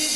ay,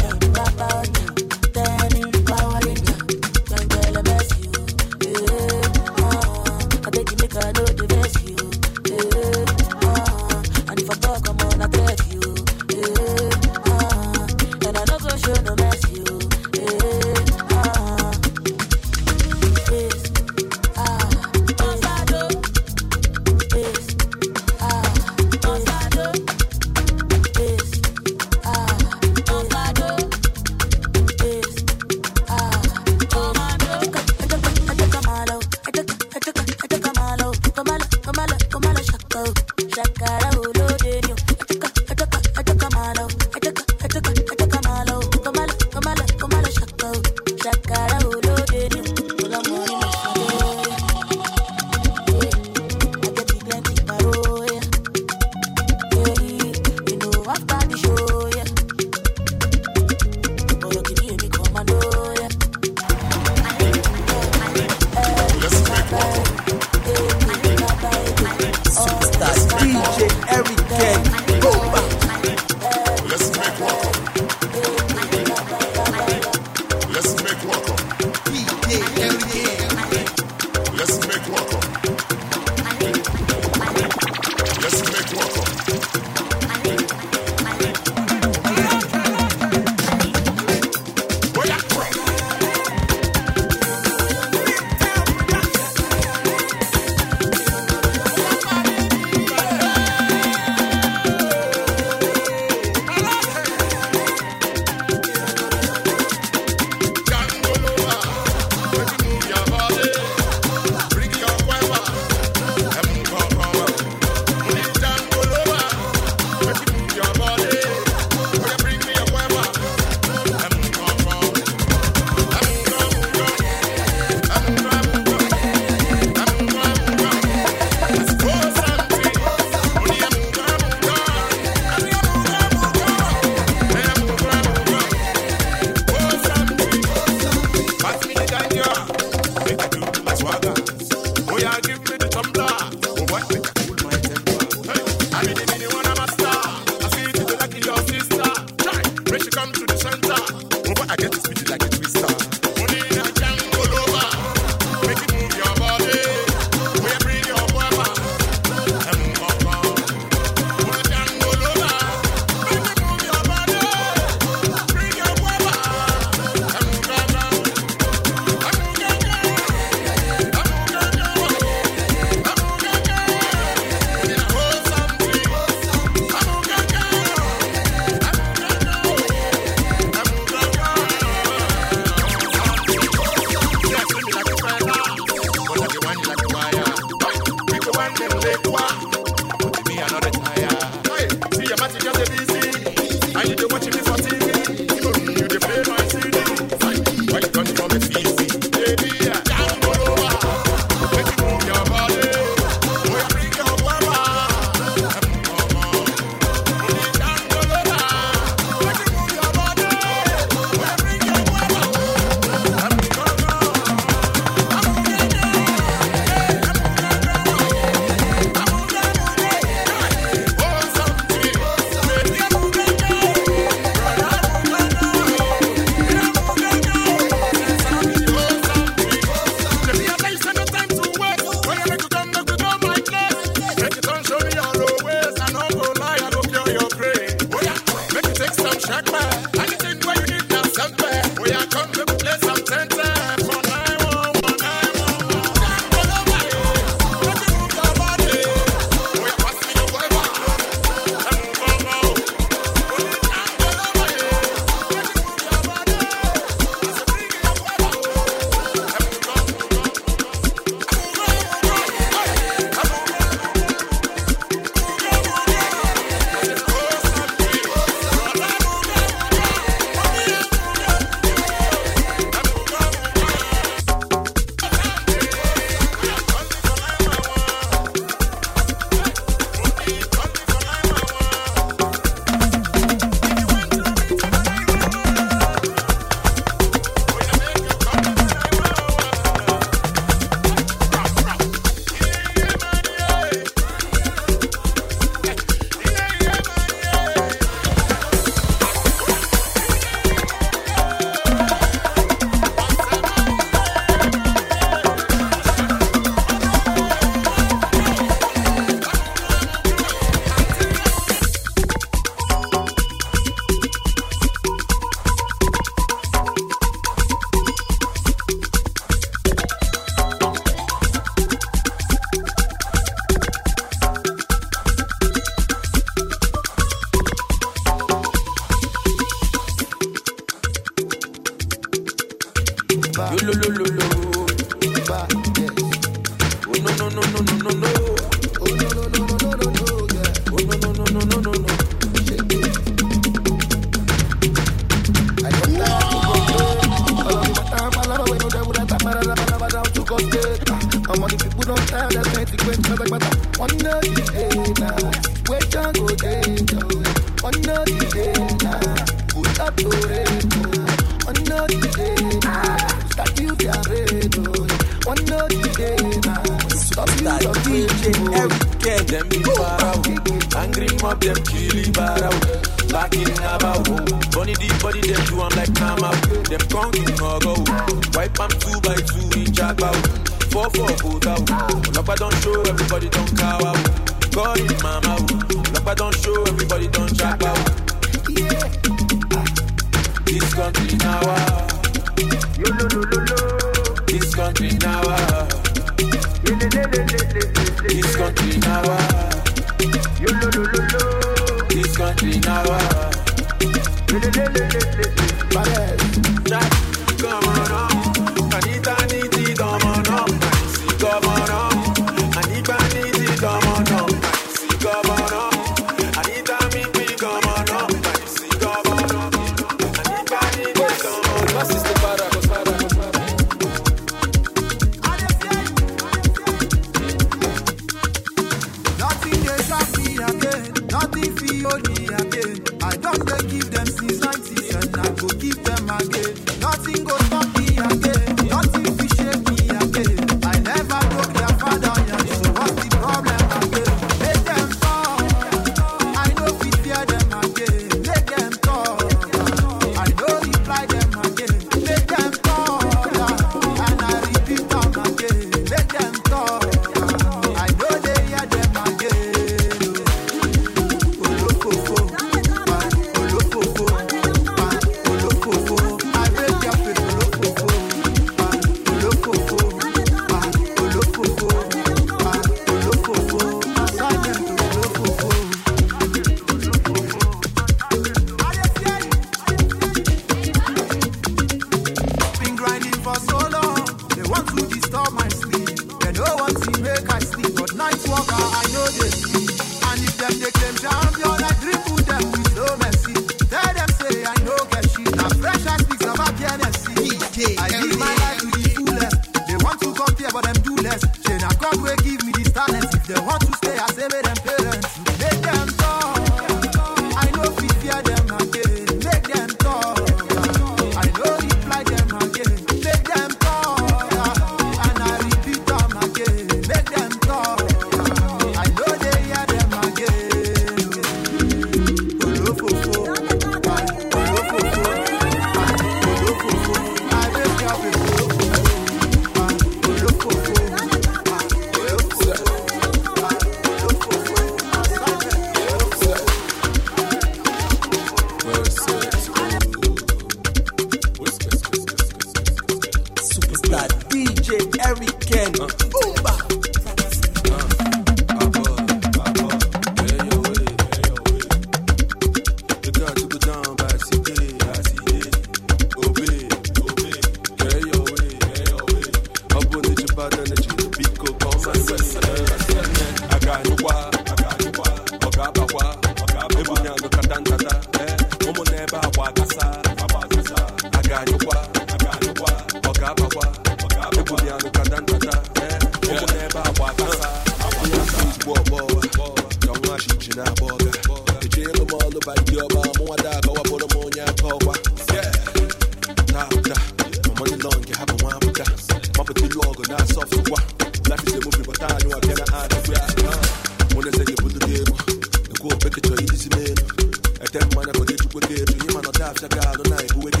Them man, I put it to a cave. Him and I got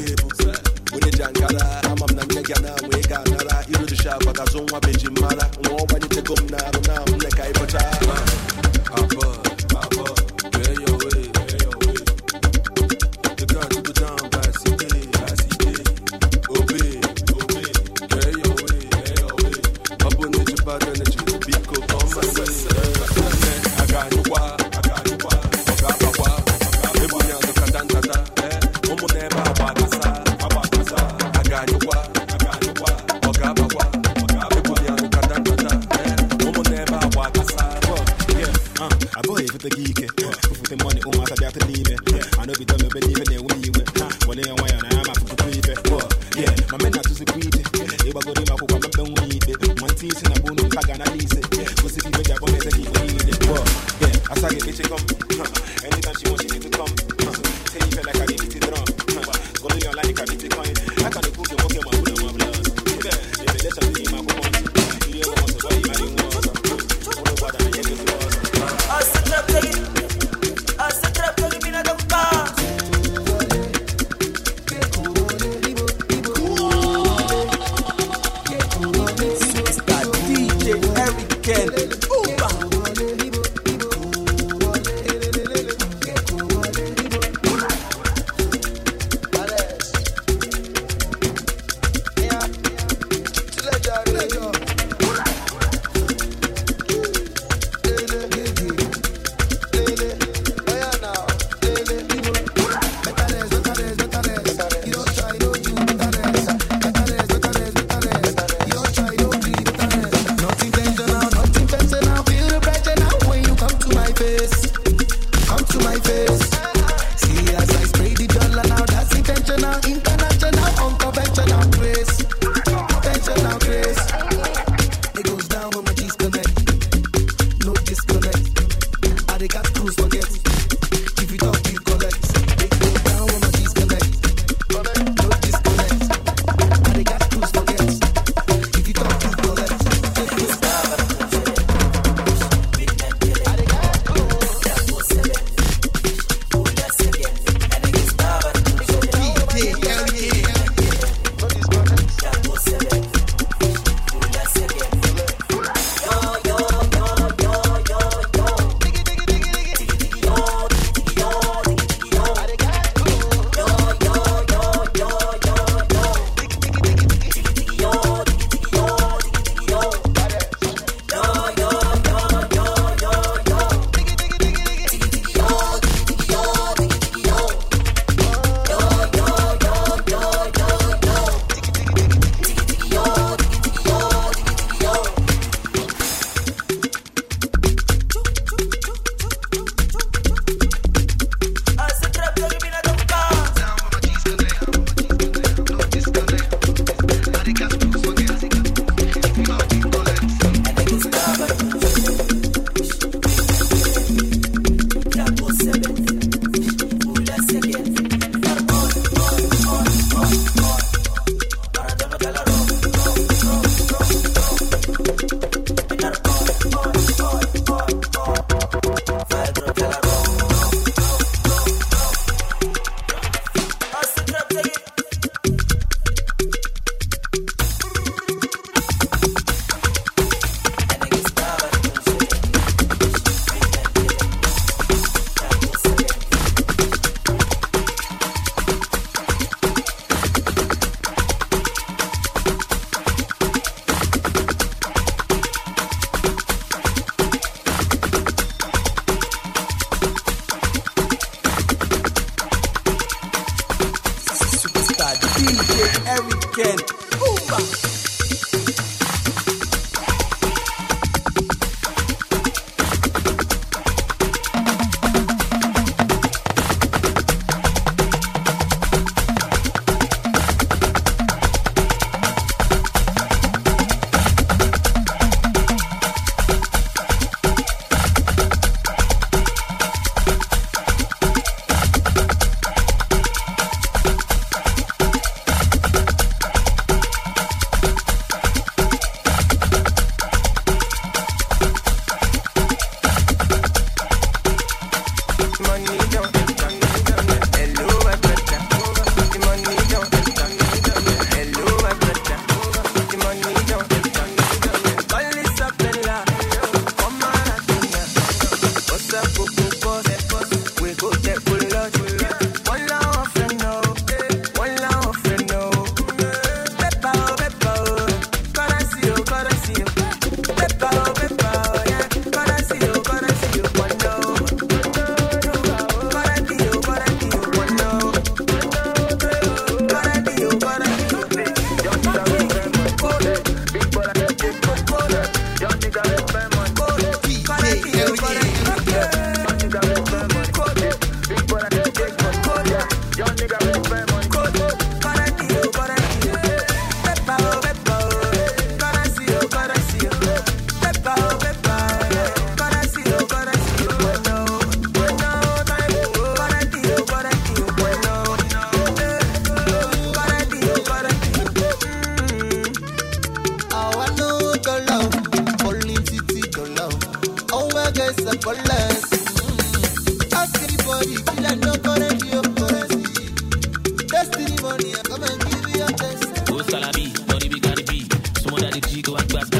Other the G, go and grab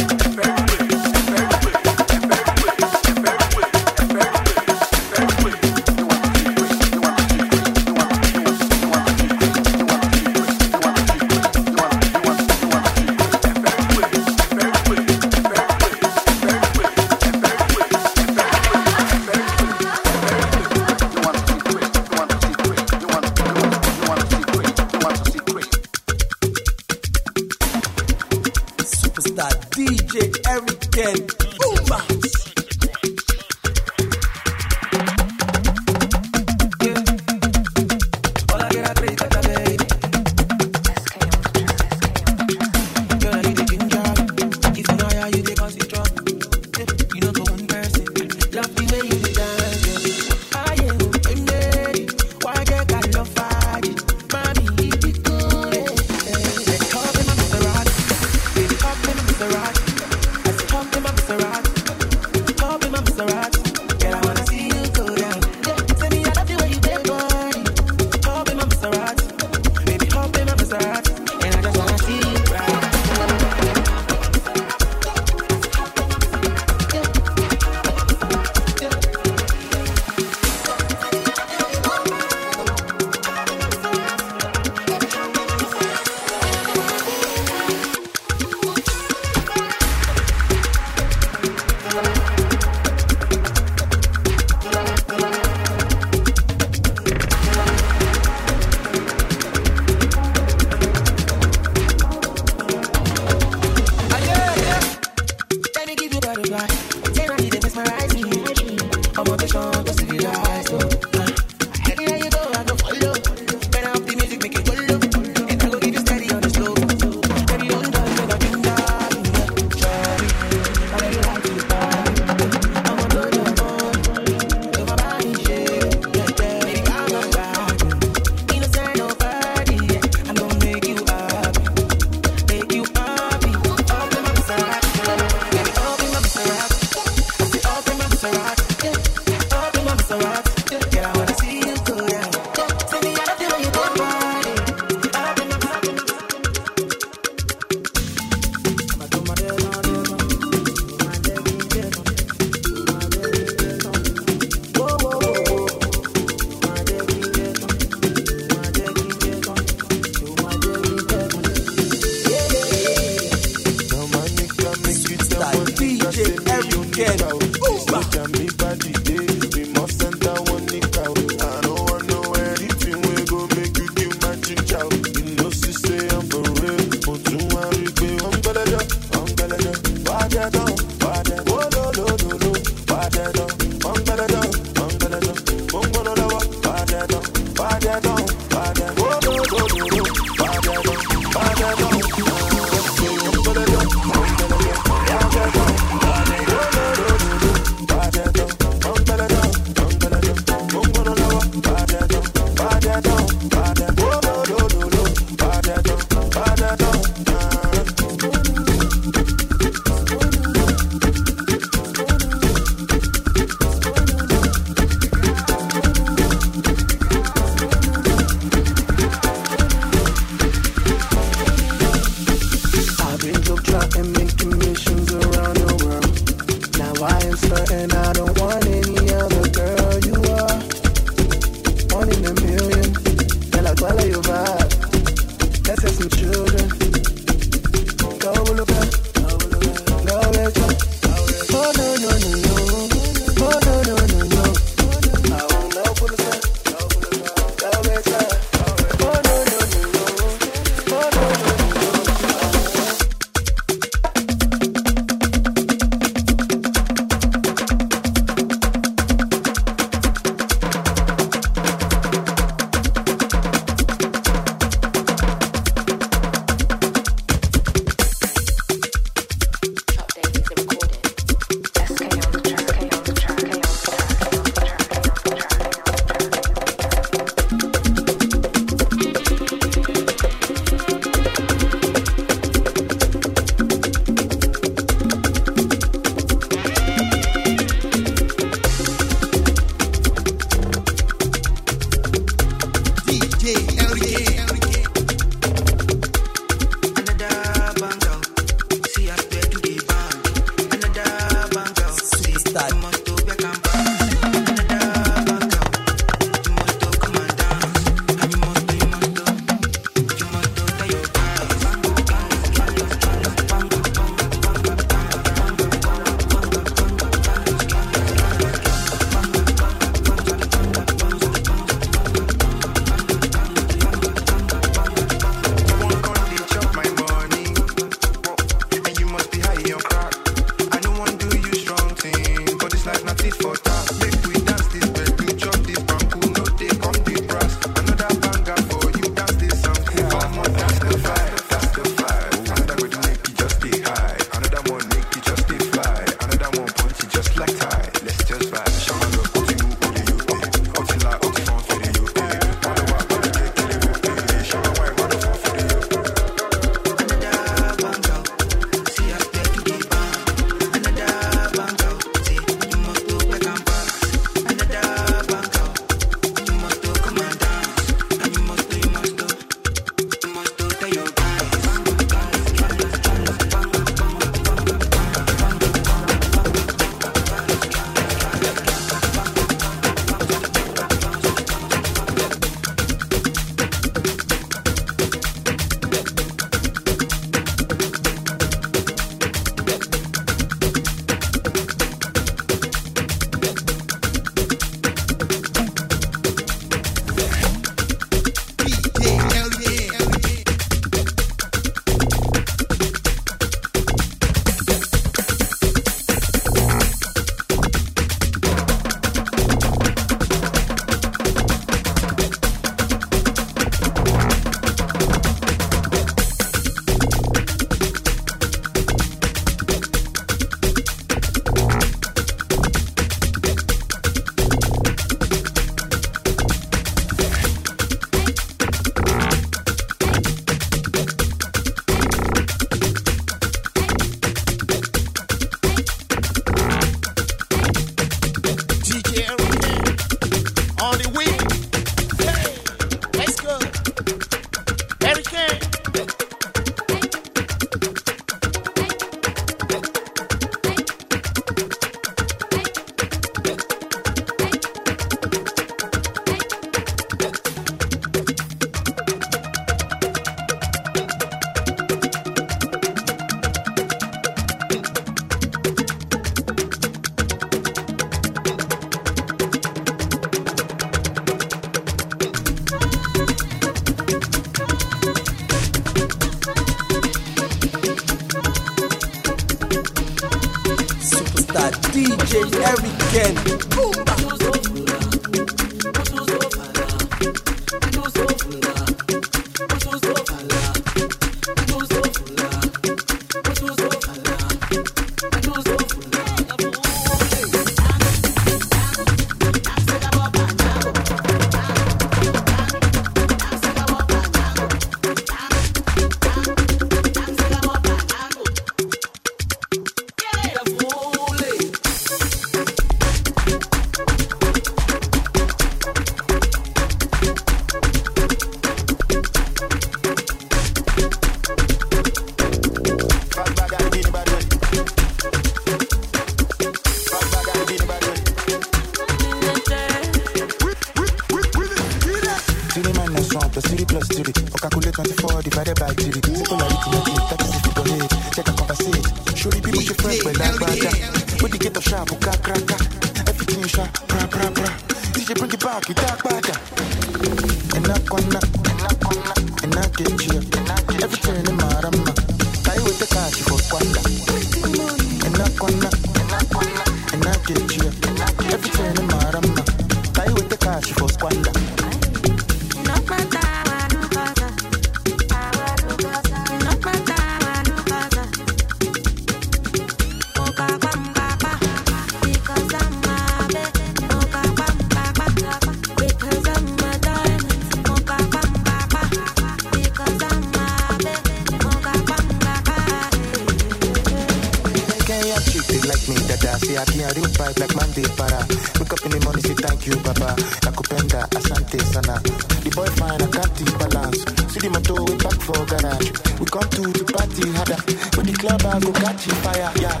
you baba nakupenda asante sana. The boy fine i can't balance. See the motor we back for garage. We come to the party harder. With the club i go catch fire yeah.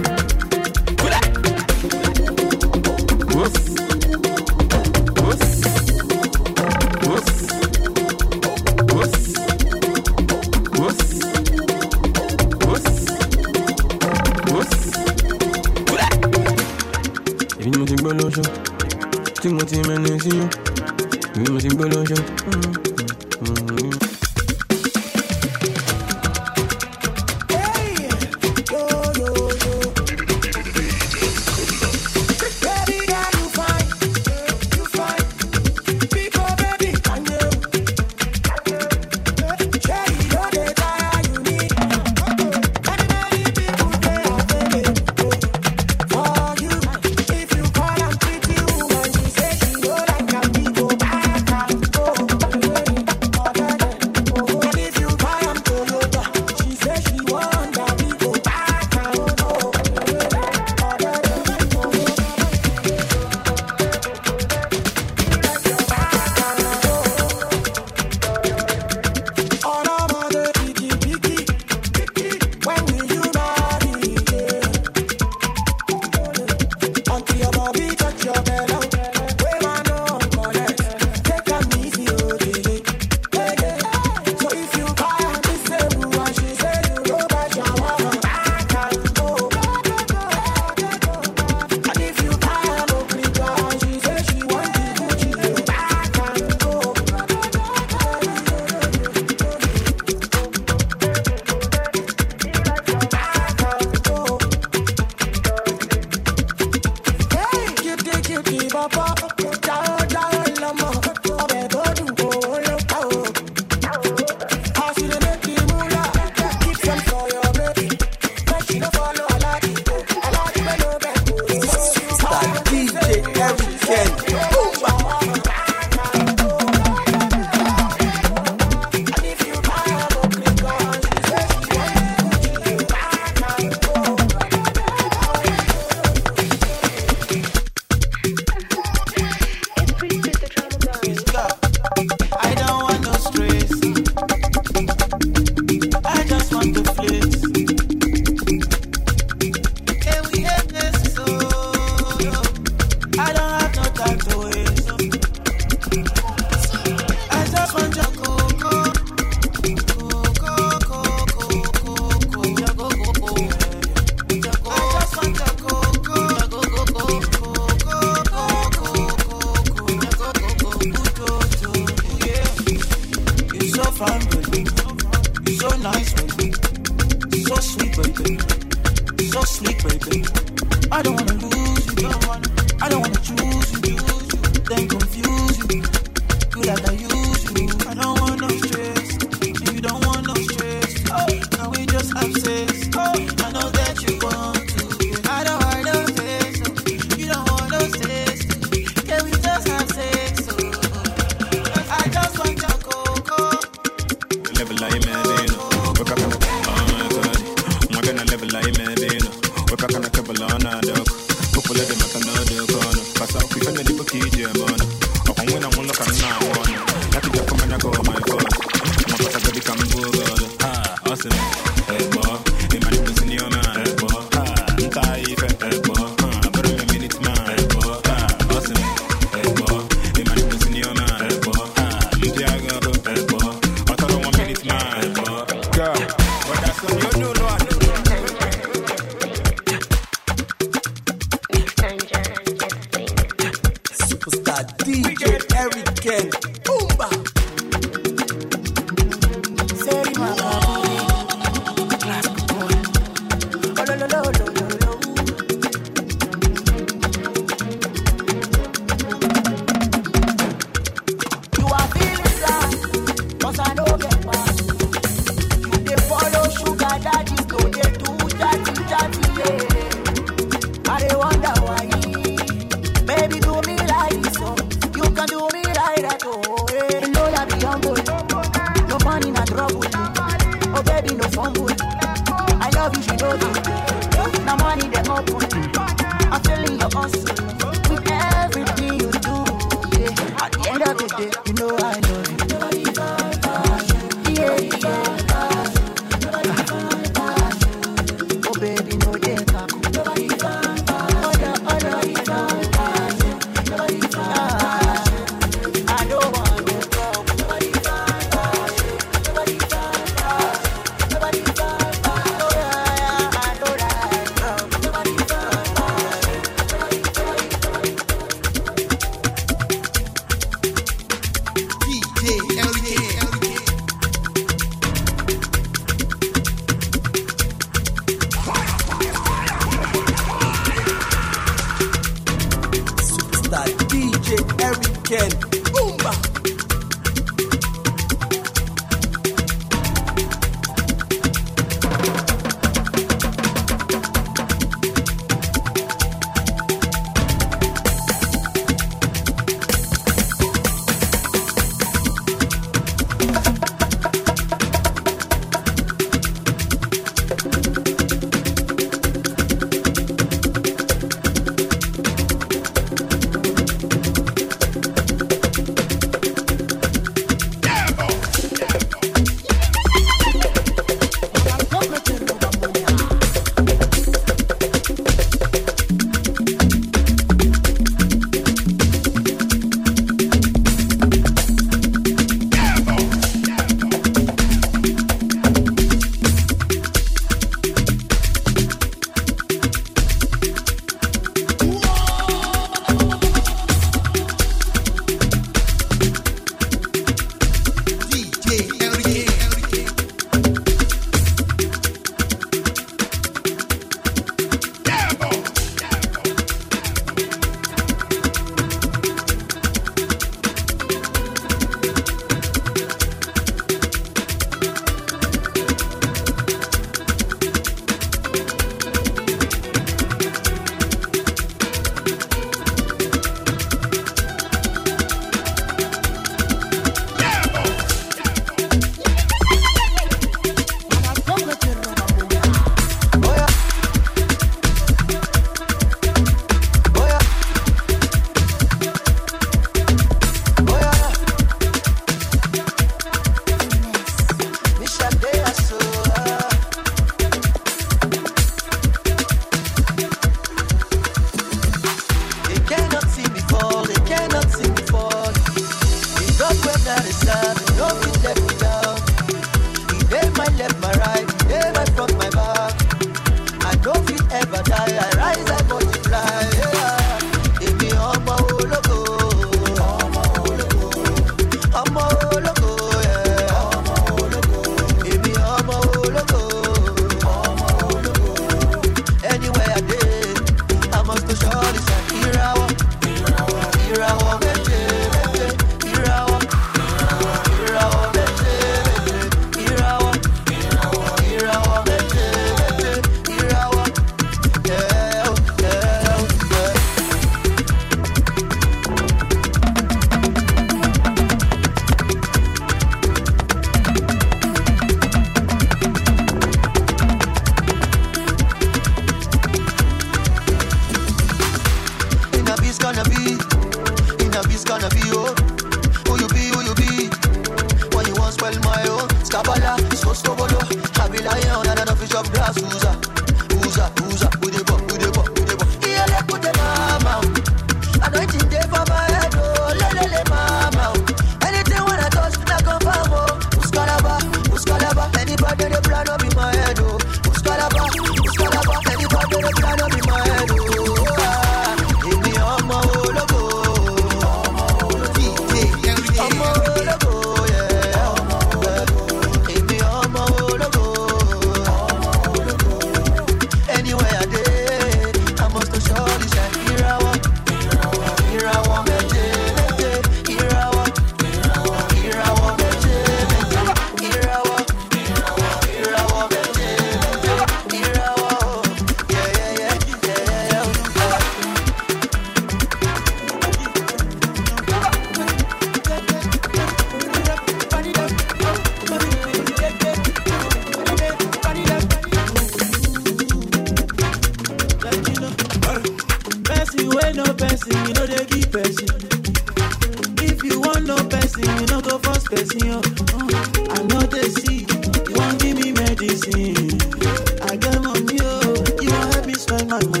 My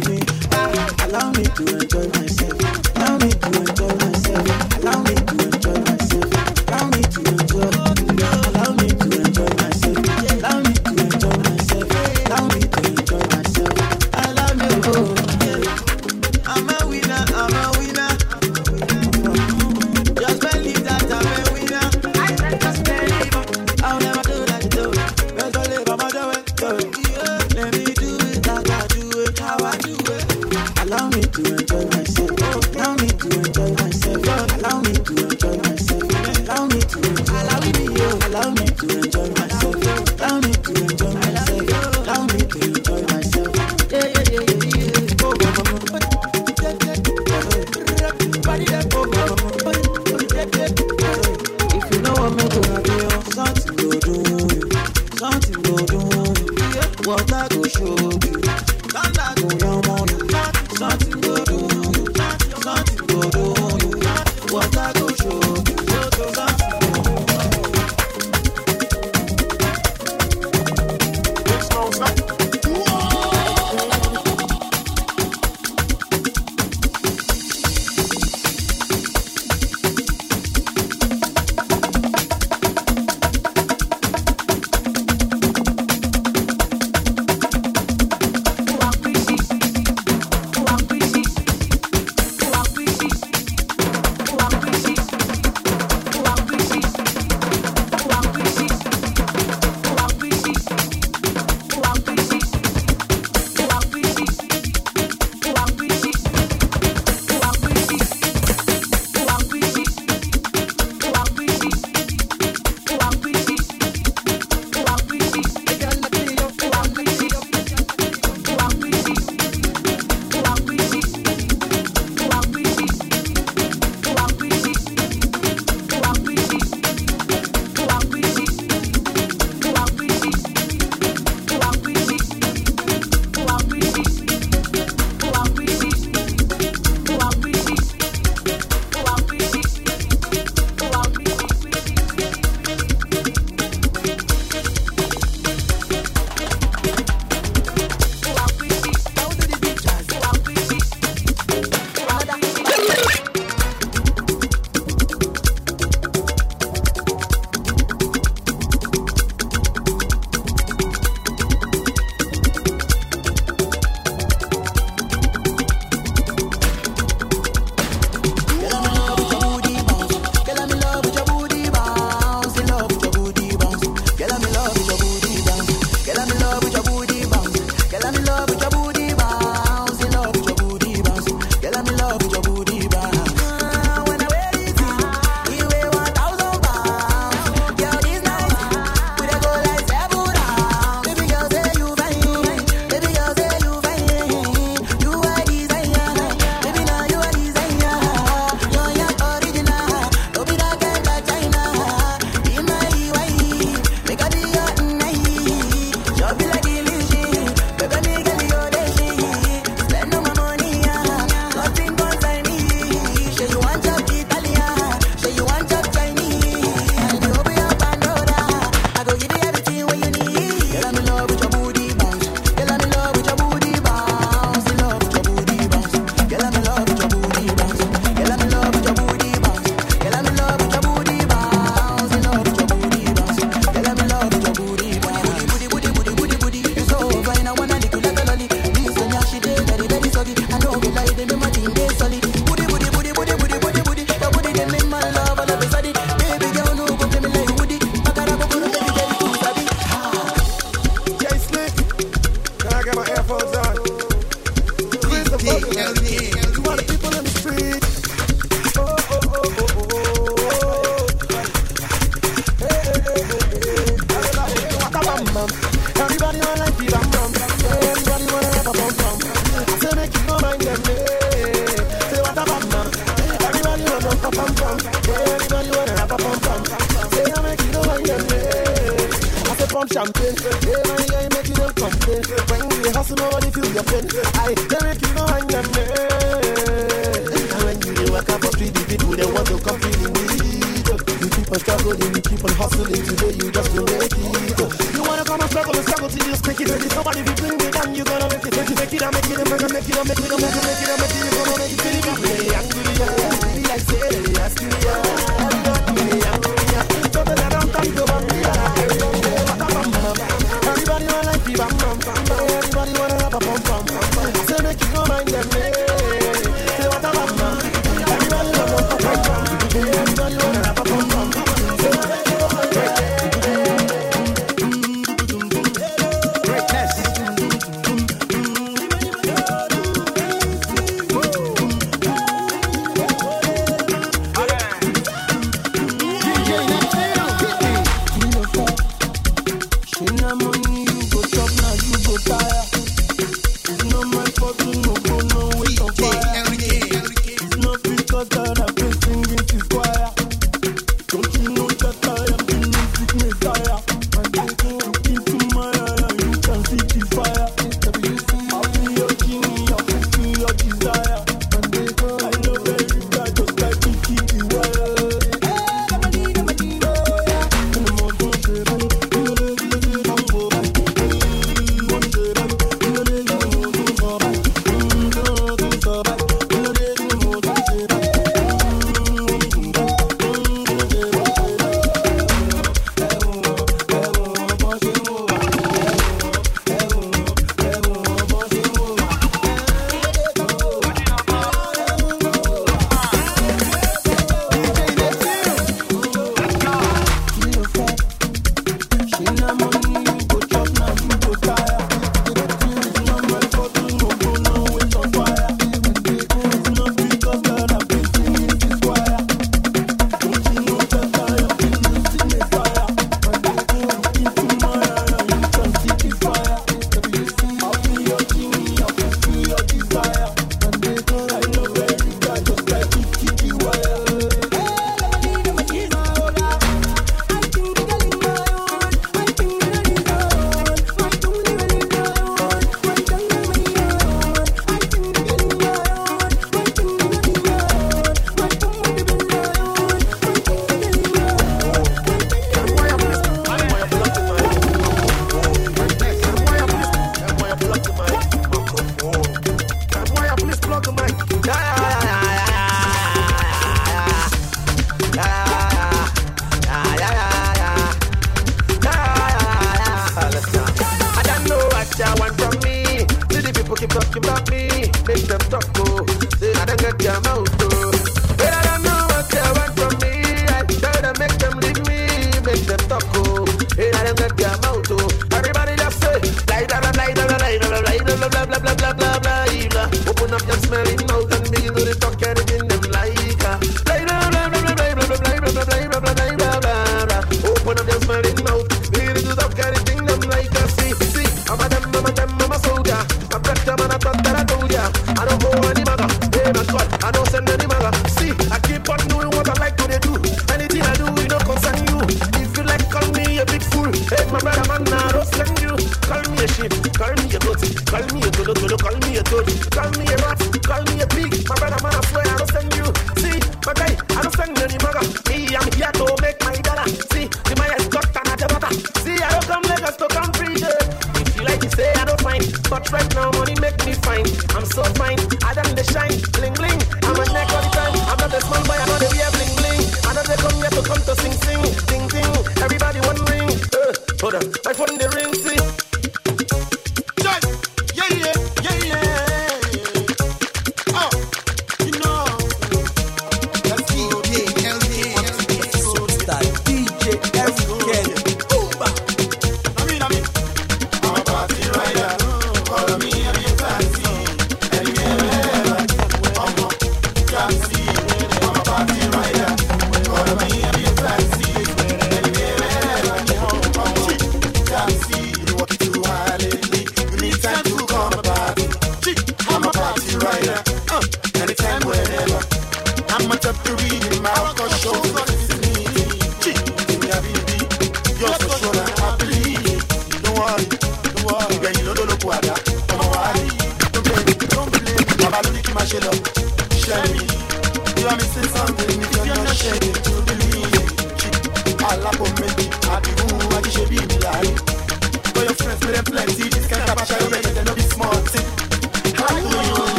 allow me to enjoy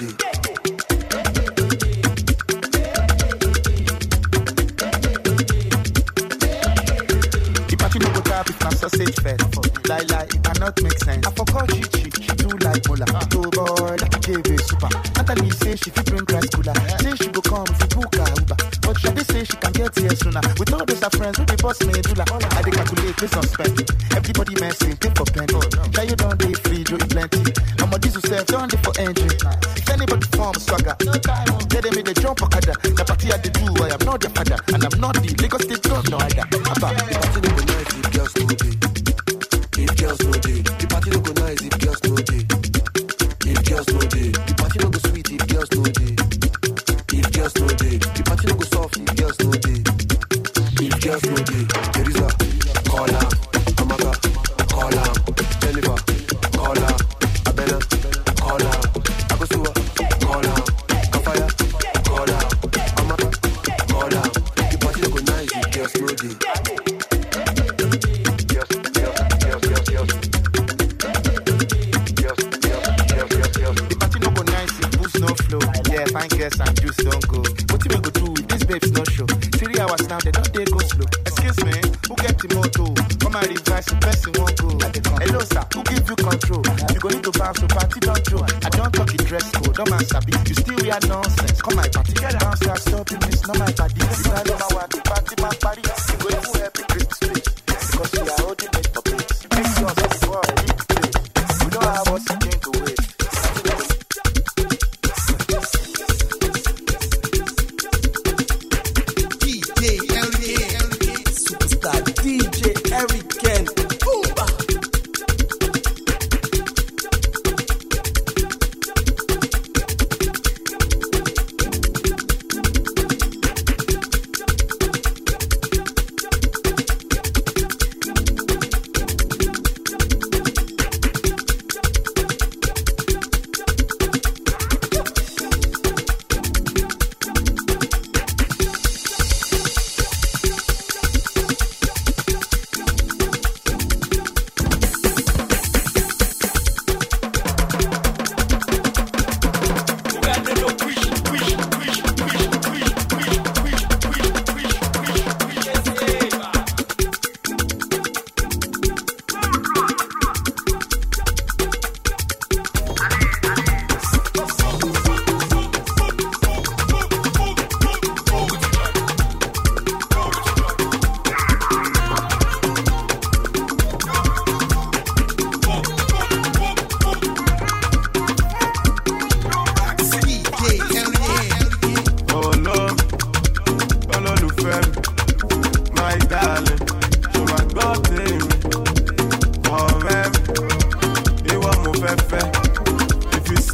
melody. The party no go tap if na sausage fest. Lie lie, it cannot make sense. I forgot she she she do like mola. Uh. Ah. To oh, boy, like JV super. Natalie say she fit bring rice cooler. Yeah. Say she go come if you book her Uber. But Shadi say she can get here sooner. With all those her friends, who they boss me do like. I dey calculate based on. Everybody messy.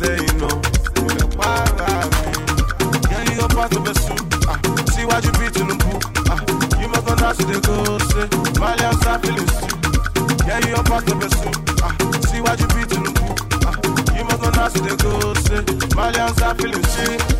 say no, Girl, you part of the soup. Ah, see what you beat in the pool. You must not nice to go say. Mali, I'm feeling soup. Girl, you part of the soup. Ah, see what you beat in you make a nice to go say. Mali, I'm feeling sick.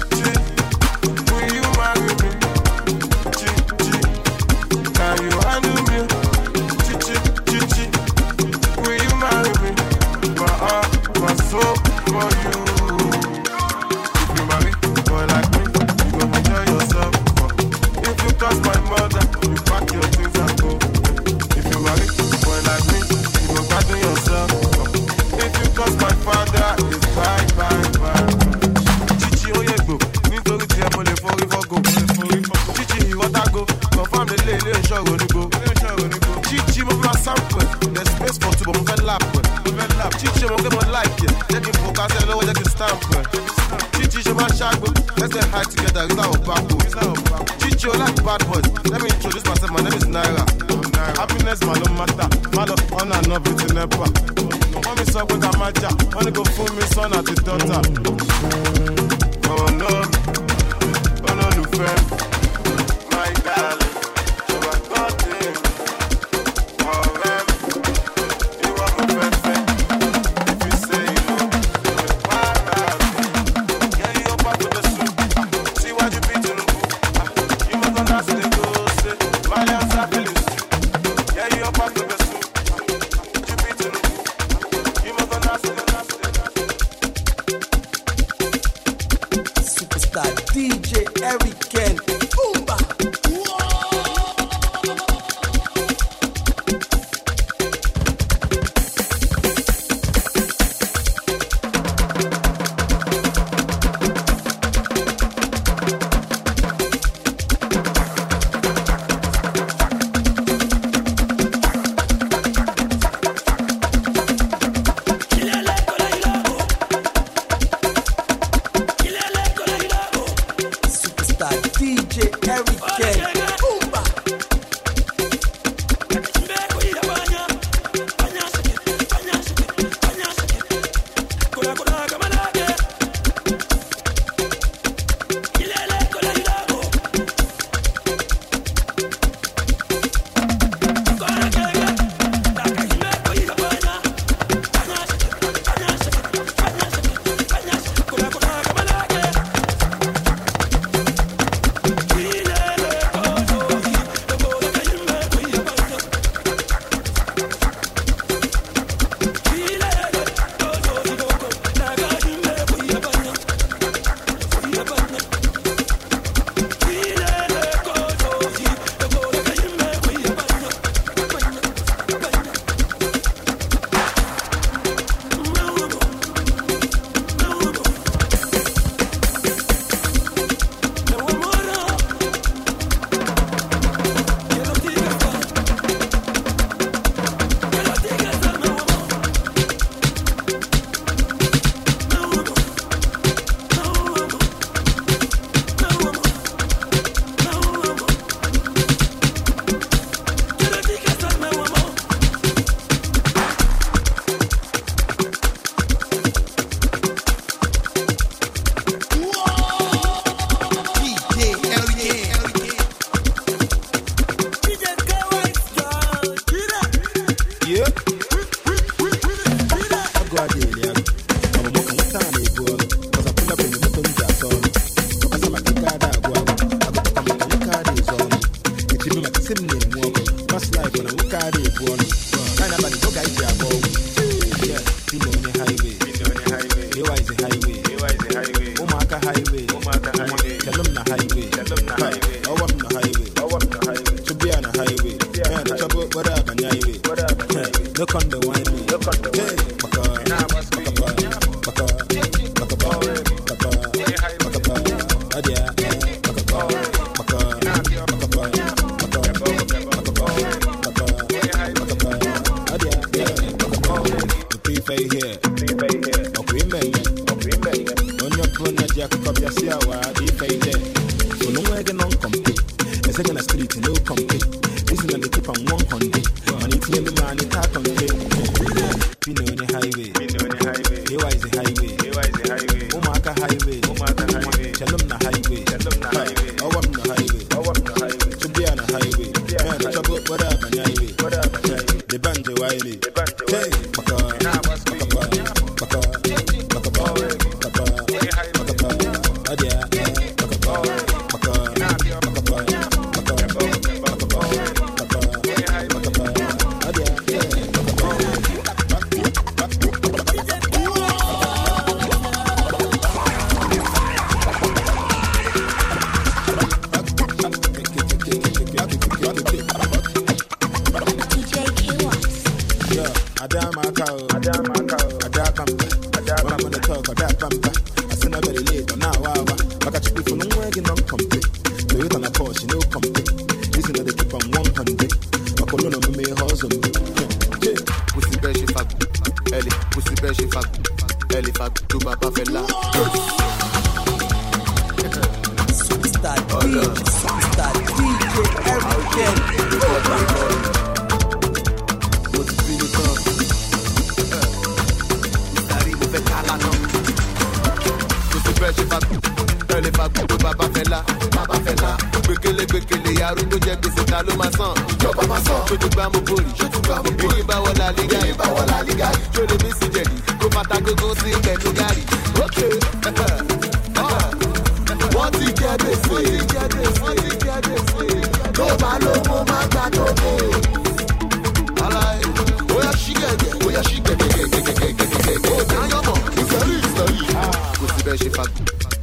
bàbá fẹlá bàbá fẹlá gbẹkẹlẹ gbẹkẹlẹ arúgbó jẹ gbèsè ta ló máa san? Ìjọba máa san. Tó ti gbá mo borí tó ti gbá mo borí èyí bá wọlá lígá èyí bá wọlá lígá tó lè mí jẹ̀dí kó pátá gógó sí pẹ̀lú gá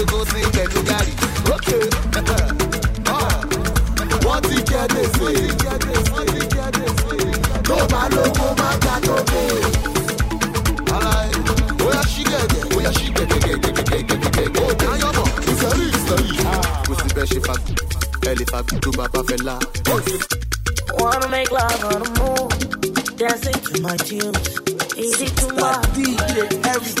Kó fata gógó sí pẹ̀lú gàrí. Ókè. Wọ́n ti jẹ́ gbèsè. Wọ́n ti jẹ́ gbèsè. Wọ́n ti jẹ́ gbèsè. Tó bá lówó máa gbà tó kó. Oya ṣí gẹ̀gẹ̀, oya ṣí gẹ̀gẹ̀gẹ̀gẹ̀gẹ̀gẹ̀gẹ̀. Ó ní ayọ̀mọ̀, ìsẹ̀rí ìsẹ̀rí. Kò sí bẹ́ẹ̀ ṣe fa ẹ lè fa tó bàbá fẹ́ la. Wanna make love on the moon, dancing to my tunes. Easy to my DJ Eric it's